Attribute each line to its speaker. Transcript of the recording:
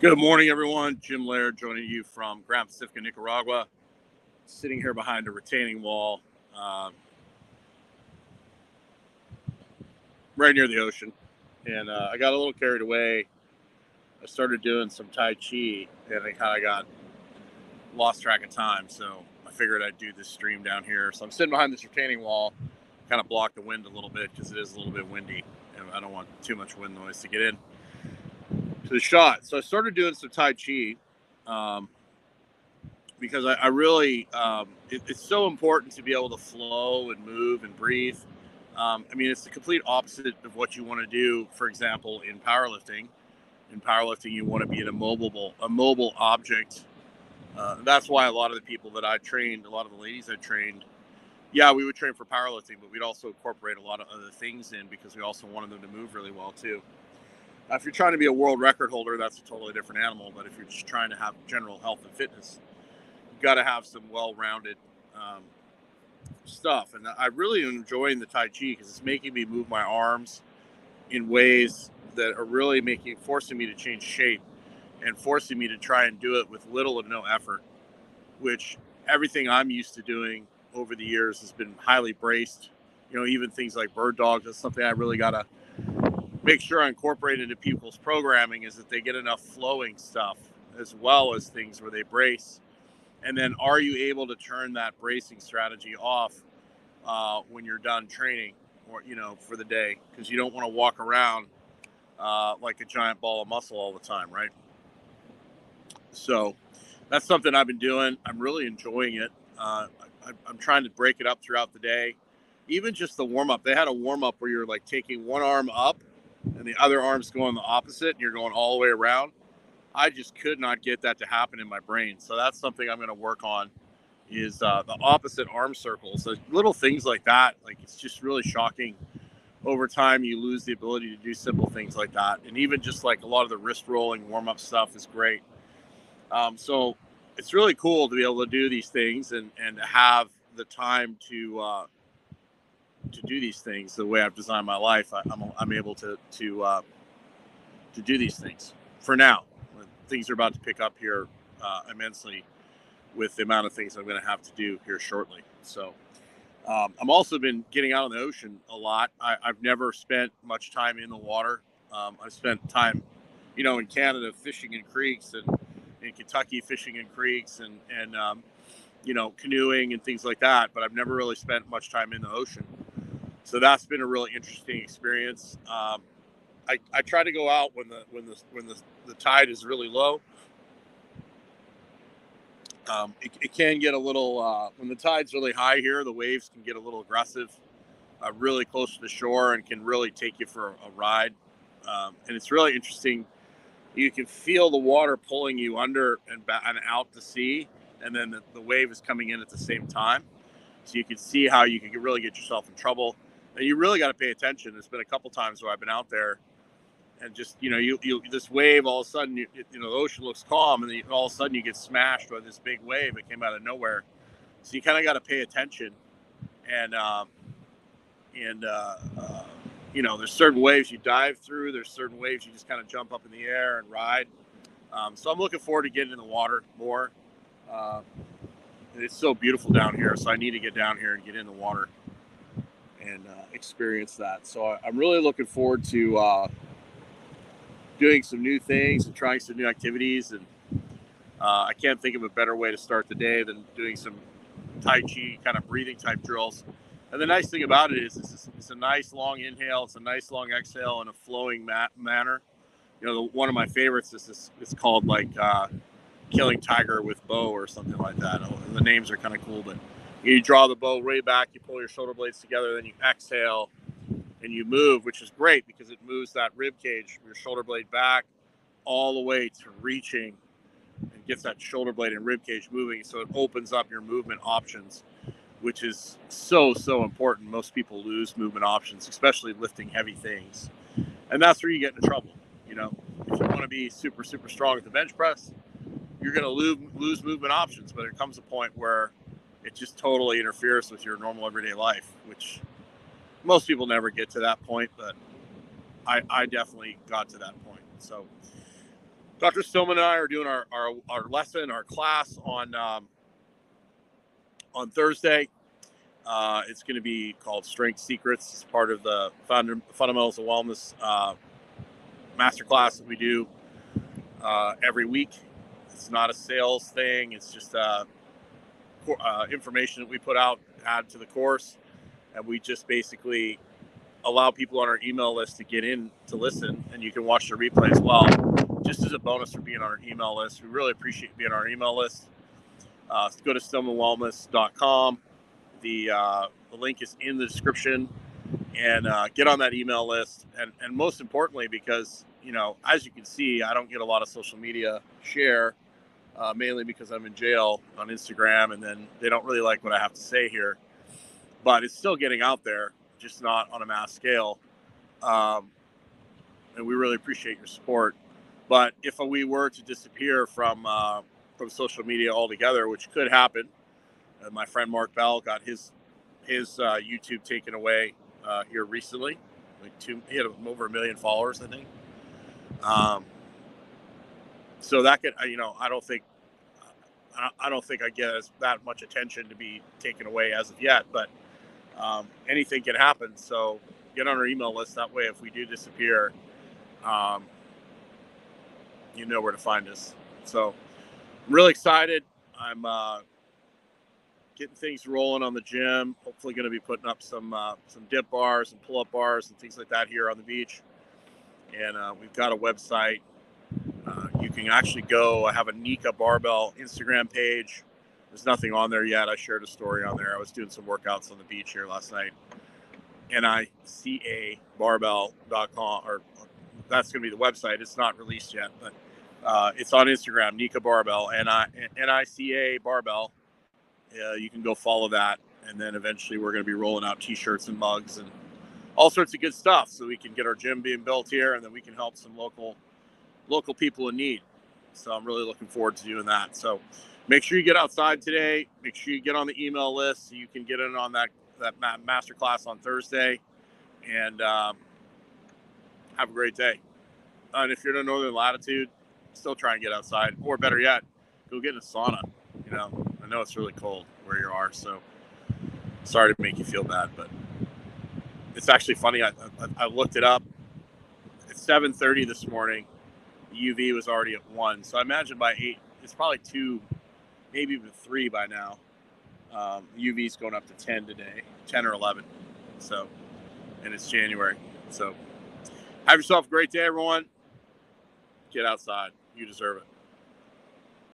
Speaker 1: Good morning, everyone. Jim Laird joining you from Gran Pacifica, Nicaragua. Sitting here behind a retaining wall, uh, right near the ocean, and uh, I got a little carried away. I started doing some Tai Chi, and I kind of got lost track of time. So I figured I'd do this stream down here. So I'm sitting behind this retaining wall, kind of block the wind a little bit because it is a little bit windy, and I don't want too much wind noise to get in to the shot. So I started doing some Tai Chi um, because I, I really, um, it, it's so important to be able to flow and move and breathe. Um, I mean, it's the complete opposite of what you want to do, for example, in powerlifting. In powerlifting, you want to be an immobile, a mobile object. Uh, that's why a lot of the people that I trained, a lot of the ladies I trained, yeah, we would train for powerlifting, but we'd also incorporate a lot of other things in because we also wanted them to move really well too. Uh, if you're trying to be a world record holder, that's a totally different animal. But if you're just trying to have general health and fitness, you've got to have some well-rounded um, stuff. And I really enjoying the Tai Chi because it's making me move my arms in ways that are really making forcing me to change shape and forcing me to try and do it with little or no effort. Which everything I'm used to doing over the years has been highly braced. You know, even things like bird dogs. That's something I really got to make sure I incorporate into people's programming is that they get enough flowing stuff as well as things where they brace. And then are you able to turn that bracing strategy off uh, when you're done training or, you know, for the day? Because you don't want to walk around uh, like a giant ball of muscle all the time, right? So that's something I've been doing. I'm really enjoying it. Uh, I, I'm trying to break it up throughout the day. Even just the warm up, they had a warm up where you're like taking one arm up and the other arm's going the opposite and you're going all the way around. I just could not get that to happen in my brain. So that's something I'm going to work on is uh, the opposite arm circles. So little things like that, like it's just really shocking. Over time, you lose the ability to do simple things like that. And even just like a lot of the wrist rolling warm up stuff is great. Um, so it's really cool to be able to do these things and, and to have the time to uh, to do these things the way I've designed my life, I, am I'm, I'm able to to uh, to do these things for now. Things are about to pick up here uh, immensely with the amount of things I'm going to have to do here shortly. So um, I'm also been getting out on the ocean a lot. I, have never spent much time in the water. Um, I've spent time, you know, in Canada fishing in creeks and in Kentucky fishing in creeks and and um, you know canoeing and things like that. But I've never really spent much time in the ocean so that's been a really interesting experience. Um, I, I try to go out when the when the when the, the tide is really low. Um, it, it, can get a little uh, when the tide's really high here. The waves can get a little aggressive, uh, really close to the shore, and can really take you for a, a ride. Um, and it's really interesting. You can feel the water pulling you under and, and out to sea, and then the, the wave is coming in at the same time. So you can see how you can really get yourself in trouble and you really got to pay attention. There's been a couple times where I've been out there, and just you know, you, you this wave all of a sudden, you, you know, the ocean looks calm, and then all of a sudden you get smashed by this big wave that came out of nowhere. So you kind of got to pay attention, and um, and uh, uh, you know, there's certain waves you dive through. There's certain waves you just kind of jump up in the air and ride. Um, so I'm looking forward to getting in the water more. Uh, it's so beautiful down here, so I need to get down here and get in the water and uh, experience that. So I, am really looking forward to uh, doing some new things and trying some new activities. And uh, I can't think of a better way to start the day than doing some Tai Chi kind of breathing type drills. And the nice thing about it is it's, it's a nice long inhale, it's a nice long exhale in a flowing mat- manner. You know, the, one of my favorites is this, it's called like uh, Killing Tiger with Bow or something like that. The names are kind of cool, but you draw the bow way back, you pull your shoulder blades together, then you exhale and you move, which is great because it moves that rib cage, your shoulder blade back all the way to reaching and gets that shoulder blade and rib cage moving. So it opens up your movement options, which is so, so important. Most people lose movement options, especially lifting heavy things. And that's where you get into trouble. You know, if you want to be super, super strong at the bench press, you're going to lose, lose movement options. But there comes a point where it just totally interferes with your normal everyday life, which most people never get to that point, but I, I definitely got to that point. So Dr. Stillman and I are doing our, our, our lesson, our class on um, on Thursday. Uh, it's going to be called Strength Secrets. It's part of the Fund- Fundamentals of Wellness uh, masterclass that we do uh, every week. It's not a sales thing. It's just uh, co- uh, information that we put out, add to the course, and we just basically allow people on our email list to get in to listen, and you can watch the replay as well. Just as a bonus for being on our email list, we really appreciate being on our email list. Uh, go to stillmanwellness.com. The uh, the link is in the description, and uh, get on that email list. And and most importantly, because you know, as you can see, I don't get a lot of social media share, uh, mainly because I'm in jail on Instagram, and then they don't really like what I have to say here. But it's still getting out there, just not on a mass scale. Um, and we really appreciate your support. But if we were to disappear from uh, from social media altogether, which could happen, uh, my friend Mark Bell got his his uh, YouTube taken away uh, here recently. Like two, he had over a million followers, I think. Um, so that could, you know, I don't think, I- I don't think I get as that much attention to be taken away as of yet. But um, anything can happen. So get on our email list. That way, if we do disappear, um, you know where to find us. So I'm really excited. I'm uh, getting things rolling on the gym. Hopefully, going to be putting up some uh, some dip bars and pull up bars and things like that here on the beach. And uh, we've got a website. You can actually go. I have a Nica Barbell Instagram page. There's nothing on there yet. I shared a story on there. I was doing some workouts on the beach here last night. N-I-C-A barbell.com or that's going to be the website. It's not released yet, but uh, it's on Instagram, Nica Barbell, N-I- N-I-C-A Barbell. Uh, you can go follow that. And then eventually we're going to be rolling out t-shirts and mugs and all sorts of good stuff so we can get our gym being built here and then we can help some local local people in need. So I'm really looking forward to doing that. So make sure you get outside today. Make sure you get on the email list so you can get in on that that master class on Thursday, and um, have a great day. And if you're in a northern latitude, still try and get outside, or better yet, go get in a sauna. You know, I know it's really cold where you are, so sorry to make you feel bad, but it's actually funny. I, I, I looked it up. It's 7:30 this morning. UV was already at one, so I imagine by eight, it's probably two, maybe even three by now. Um, UV is going up to 10 today, 10 or 11. So, and it's January. So, have yourself a great day, everyone. Get outside. You deserve it.